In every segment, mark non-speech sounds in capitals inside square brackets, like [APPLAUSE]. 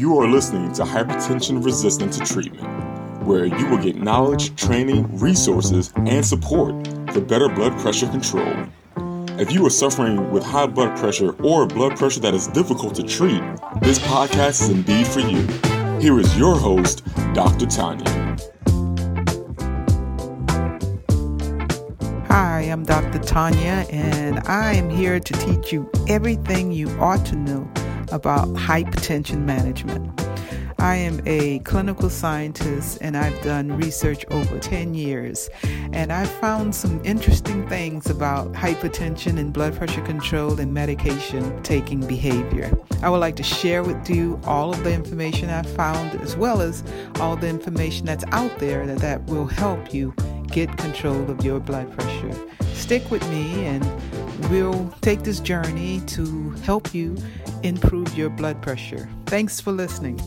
You are listening to Hypertension Resistant to Treatment, where you will get knowledge, training, resources, and support for better blood pressure control. If you are suffering with high blood pressure or blood pressure that is difficult to treat, this podcast is indeed for you. Here is your host, Dr. Tanya. Hi, I'm Dr. Tanya, and I am here to teach you everything you ought to know about hypertension management. I am a clinical scientist and I've done research over 10 years. And I've found some interesting things about hypertension and blood pressure control and medication taking behavior. I would like to share with you all of the information I've found as well as all the information that's out there that, that will help you get control of your blood pressure. Stick with me and we'll take this journey to help you improve your blood pressure. Thanks for listening.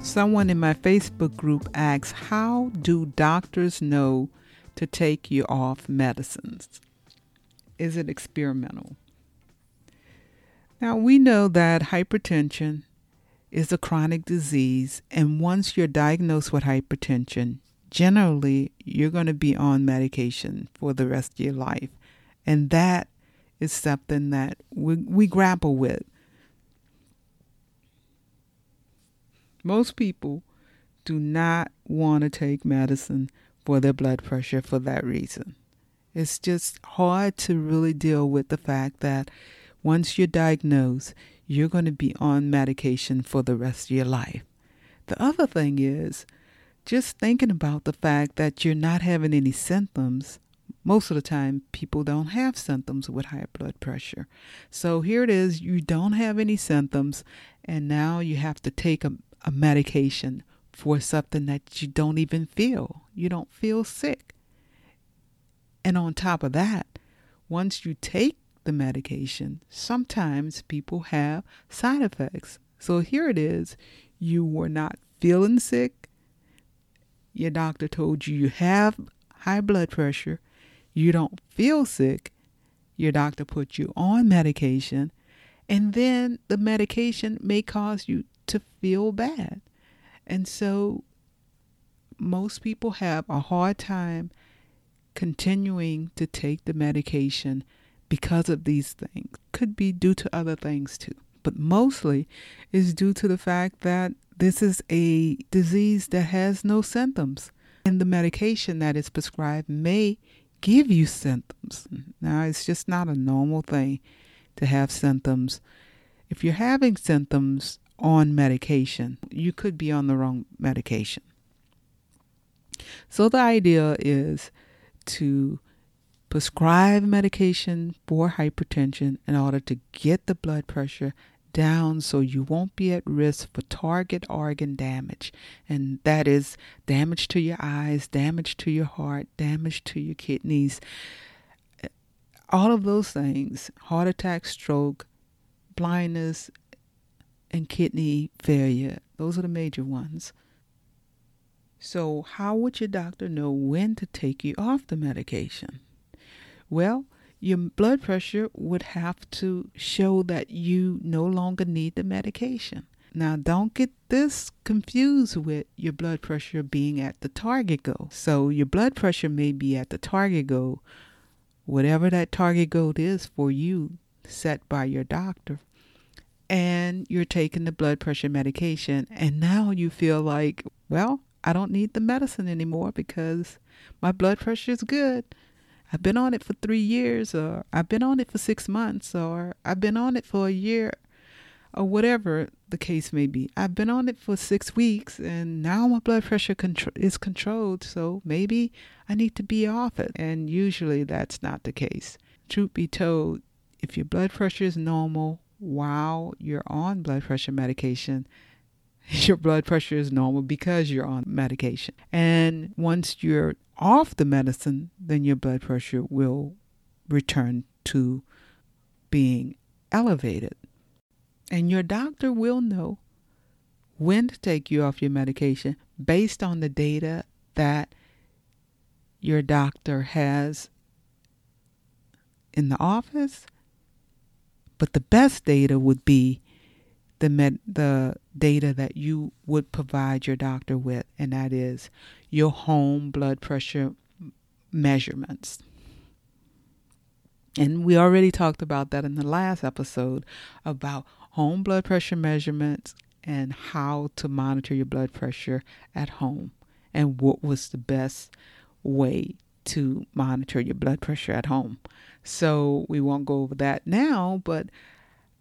Someone in my Facebook group asks, How do doctors know to take you off medicines? Is it experimental? Now, we know that hypertension is a chronic disease, and once you're diagnosed with hypertension, generally you're going to be on medication for the rest of your life. And that is something that we, we grapple with. Most people do not want to take medicine for their blood pressure for that reason. It's just hard to really deal with the fact that once you're diagnosed, you're going to be on medication for the rest of your life. The other thing is just thinking about the fact that you're not having any symptoms. Most of the time, people don't have symptoms with high blood pressure. So here it is you don't have any symptoms, and now you have to take a, a medication for something that you don't even feel. You don't feel sick. And on top of that, once you take the medication, sometimes people have side effects. So here it is you were not feeling sick. Your doctor told you you have high blood pressure. You don't feel sick. Your doctor put you on medication. And then the medication may cause you to feel bad. And so most people have a hard time continuing to take the medication because of these things. Could be due to other things too, but mostly is due to the fact that this is a disease that has no symptoms. And the medication that is prescribed may give you symptoms. Now, it's just not a normal thing to have symptoms. If you're having symptoms on medication, you could be on the wrong medication. So, the idea is to prescribe medication for hypertension in order to get the blood pressure down so you won't be at risk for target organ damage. And that is damage to your eyes, damage to your heart, damage to your kidneys. All of those things heart attack, stroke, blindness, and kidney failure those are the major ones. So, how would your doctor know when to take you off the medication? Well, your blood pressure would have to show that you no longer need the medication. Now, don't get this confused with your blood pressure being at the target goal. So, your blood pressure may be at the target goal, whatever that target goal is for you, set by your doctor. And you're taking the blood pressure medication, and now you feel like, well, I don't need the medicine anymore because my blood pressure is good. I've been on it for three years, or I've been on it for six months, or I've been on it for a year, or whatever the case may be. I've been on it for six weeks, and now my blood pressure contro- is controlled, so maybe I need to be off it. And usually that's not the case. Truth be told, if your blood pressure is normal while you're on blood pressure medication, [LAUGHS] your blood pressure is normal because you're on medication. And once you're off the medicine, then your blood pressure will return to being elevated. And your doctor will know when to take you off your medication based on the data that your doctor has in the office But the best data would be the med- the data that you would provide your doctor with, and that is your home blood pressure measurements. And we already talked about that in the last episode about home blood pressure measurements and how to monitor your blood pressure at home and what was the best way to monitor your blood pressure at home. So we won't go over that now, but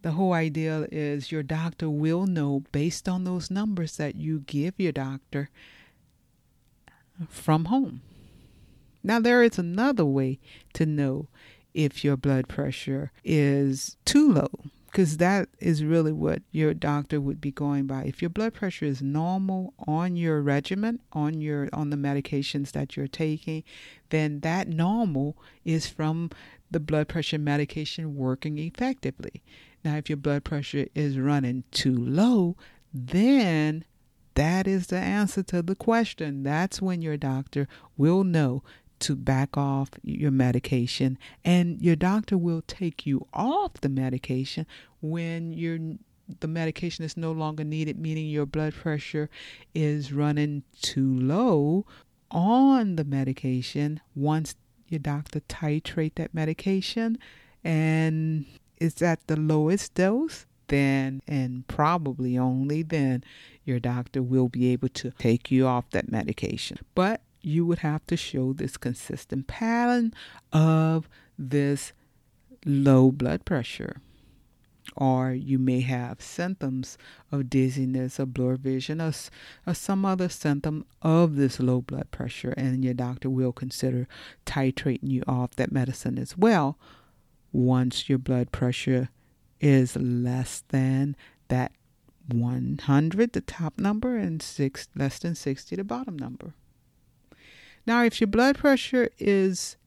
the whole idea is your doctor will know based on those numbers that you give your doctor from home. Now, there is another way to know if your blood pressure is too low because that is really what your doctor would be going by if your blood pressure is normal on your regimen on your on the medications that you're taking then that normal is from the blood pressure medication working effectively now if your blood pressure is running too low then that is the answer to the question. That's when your doctor will know to back off your medication. And your doctor will take you off the medication when your the medication is no longer needed meaning your blood pressure is running too low on the medication. Once your doctor titrate that medication and it's at the lowest dose then and probably only then your doctor will be able to take you off that medication but you would have to show this consistent pattern of this low blood pressure. Or you may have symptoms of dizziness or blurred vision or, or some other symptom of this low blood pressure, and your doctor will consider titrating you off that medicine as well once your blood pressure is less than that 100, the top number, and six, less than 60, the bottom number. Now, if your blood pressure is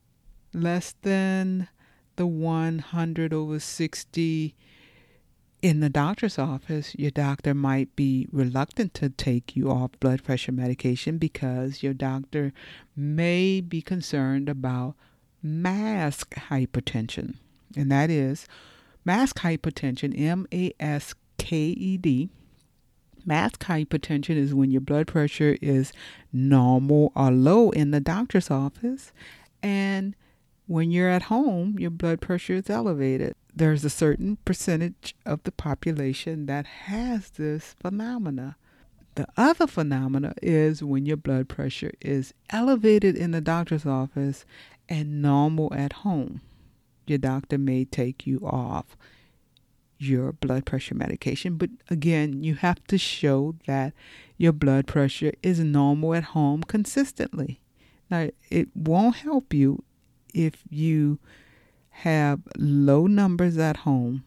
less than the 100 over 60 in the doctor's office, your doctor might be reluctant to take you off blood pressure medication because your doctor may be concerned about mask hypertension. And that is mask hypertension, M A S K E D, Mask hypertension is when your blood pressure is normal or low in the doctor's office, and when you're at home, your blood pressure is elevated. There's a certain percentage of the population that has this phenomena. The other phenomena is when your blood pressure is elevated in the doctor's office and normal at home. Your doctor may take you off your blood pressure medication. But again, you have to show that your blood pressure is normal at home consistently. Now, it won't help you if you have low numbers at home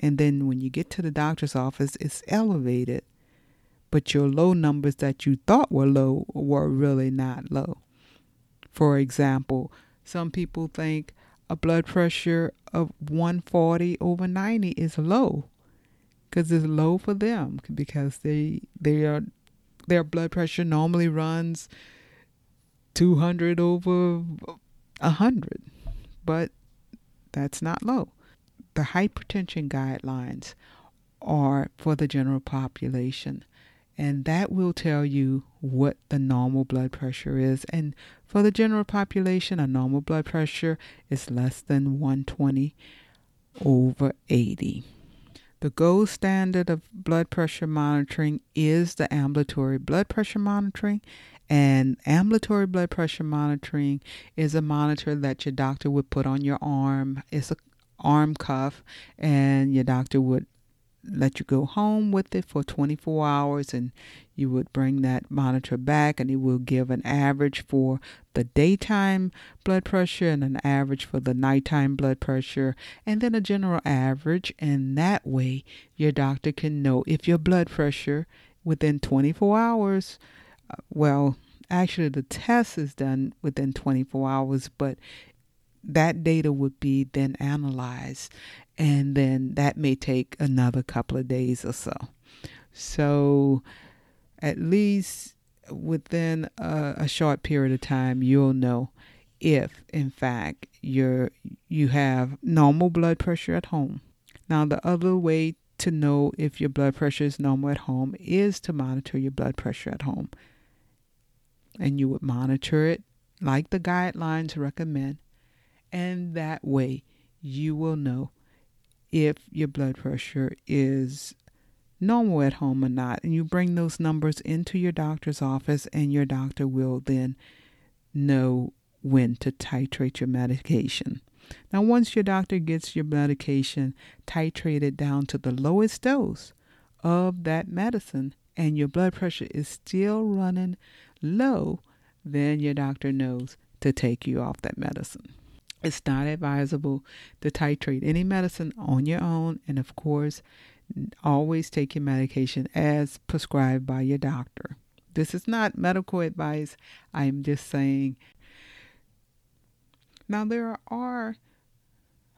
and then when you get to the doctor's office, it's elevated, but your low numbers that you thought were low were really not low. For example, some people think, a blood pressure of 140 over 90 is low because it's low for them because they they are their blood pressure normally runs 200 over 100 but that's not low. The hypertension guidelines are for the general population and that will tell you what the normal blood pressure is. And for the general population, a normal blood pressure is less than 120 over 80. The gold standard of blood pressure monitoring is the ambulatory blood pressure monitoring. And ambulatory blood pressure monitoring is a monitor that your doctor would put on your arm. It's a arm cuff, and your doctor would let you go home with it for 24 hours and you would bring that monitor back and it will give an average for the daytime blood pressure and an average for the nighttime blood pressure and then a general average. And that way your doctor can know if your blood pressure within 24 hours uh, well actually the test is done within 24 hours but that data would be then analyzed and then that may take another couple of days or so. So, at least within a, a, short period of time, you'll know if, in fact, you're you have normal blood pressure at home. Now, the other way to know if your blood pressure is normal at home is to monitor your blood pressure at home. And you would monitor it like the guidelines recommend. And that way you will know if your blood pressure is normal at home or not. And you bring those numbers into your doctor's office, and your doctor will then know when to titrate your medication. Now, once your doctor gets your medication titrated down to the lowest dose of that medicine and your blood pressure is still running low, then your doctor knows to take you off that medicine. It's not advisable to titrate any medicine on your own, and of course, always take your medication as prescribed by your doctor. This is not medical advice. I'm just saying now, there are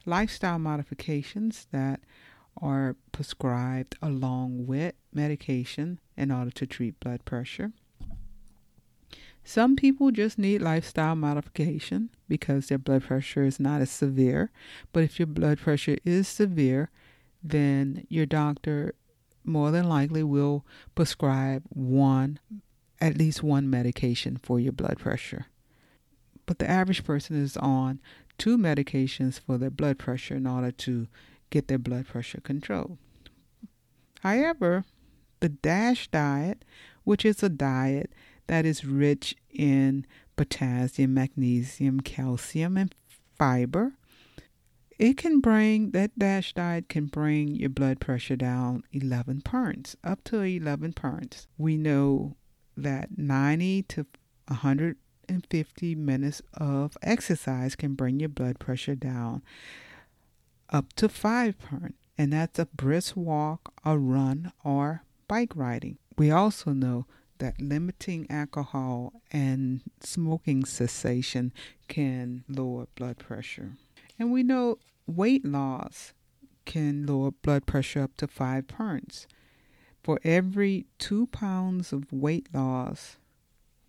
lifestyle modifications that are prescribed along with medication in order to treat blood pressure. Some people just need lifestyle modification because their blood pressure is not as severe. But if your blood pressure is severe, then your doctor more than likely will prescribe one, at least one medication for your blood pressure but the average person is on two medications for their blood pressure in order to get their blood pressure controlled. However, the DASH diet, which is a diet that is rich in potassium, magnesium, calcium, and fiber, it can bring that DASH diet can bring your blood pressure down 11 points, up to 11 points. We know that 90 to 100 and 50 minutes of exercise can bring your blood pressure down up to five points, and that's a brisk walk, a run, or bike riding. We also know that limiting alcohol and smoking cessation can lower blood pressure. And we know weight loss can lower blood pressure up to five points. For every two pounds of weight loss,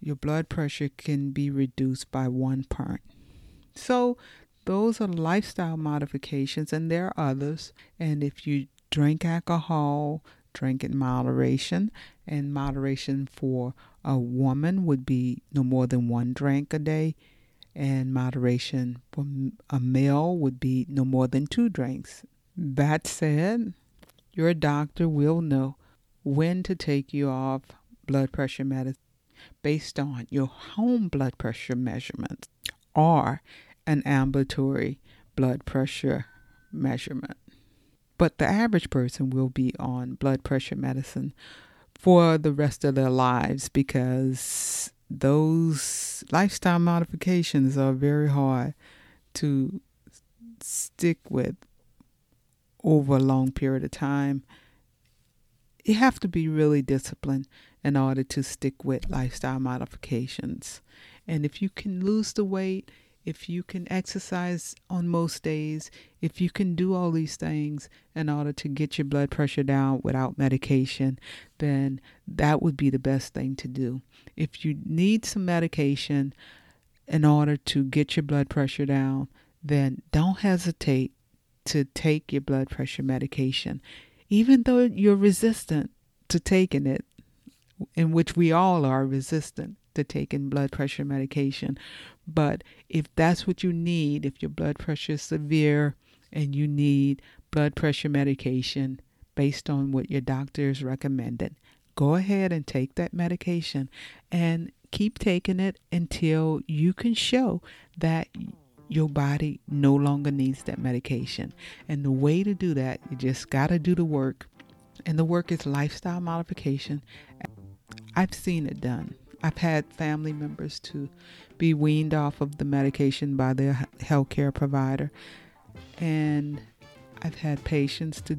your blood pressure can be reduced by one point. So, those are lifestyle modifications, and there are others. And if you drink alcohol, drink in moderation, and moderation for a woman would be no more than one drink a day, and moderation for a male would be no more than two drinks. That said, your doctor will know when to take you off blood pressure medicine based on your home blood pressure measurements or an ambulatory blood pressure measurement. But the average person will be on blood pressure medicine for the rest of their lives because those lifestyle modifications are very hard to stick with over a long period of time. You have to be really disciplined in order to stick with lifestyle modifications. And if you can lose the weight, if you can exercise on most days, if you can do all these things in order to get your blood pressure down without medication, then that would be the best thing to do. If you need some medication in order to get your blood pressure down, then don't hesitate to take your blood pressure medication. Even though you're resistant to taking it, in which we all are resistant to taking blood pressure medication. But if that's what you need, if your blood pressure is severe and you need blood pressure medication based on what your doctor is recommended, go ahead and take that medication and keep taking it until you can show that your body no longer needs that medication. And the way to do that, you just got to do the work. And the work is lifestyle modification I've seen it done. I've had family members to be weaned off of the medication by their healthcare provider, and I've had patients to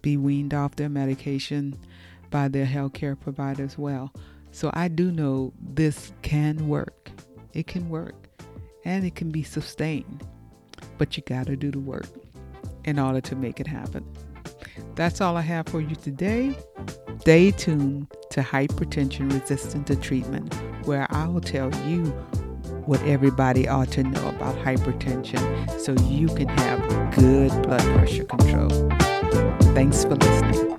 be weaned off their medication by their healthcare provider as well. So I do know this can work. It can work, and it can be sustained, but you got to do the work in order to make it happen. That's all I have for you today. Stay tuned to Hypertension Resistant to Treatment, where I will tell you what everybody ought to know about hypertension so you can have good blood pressure control. Thanks for listening.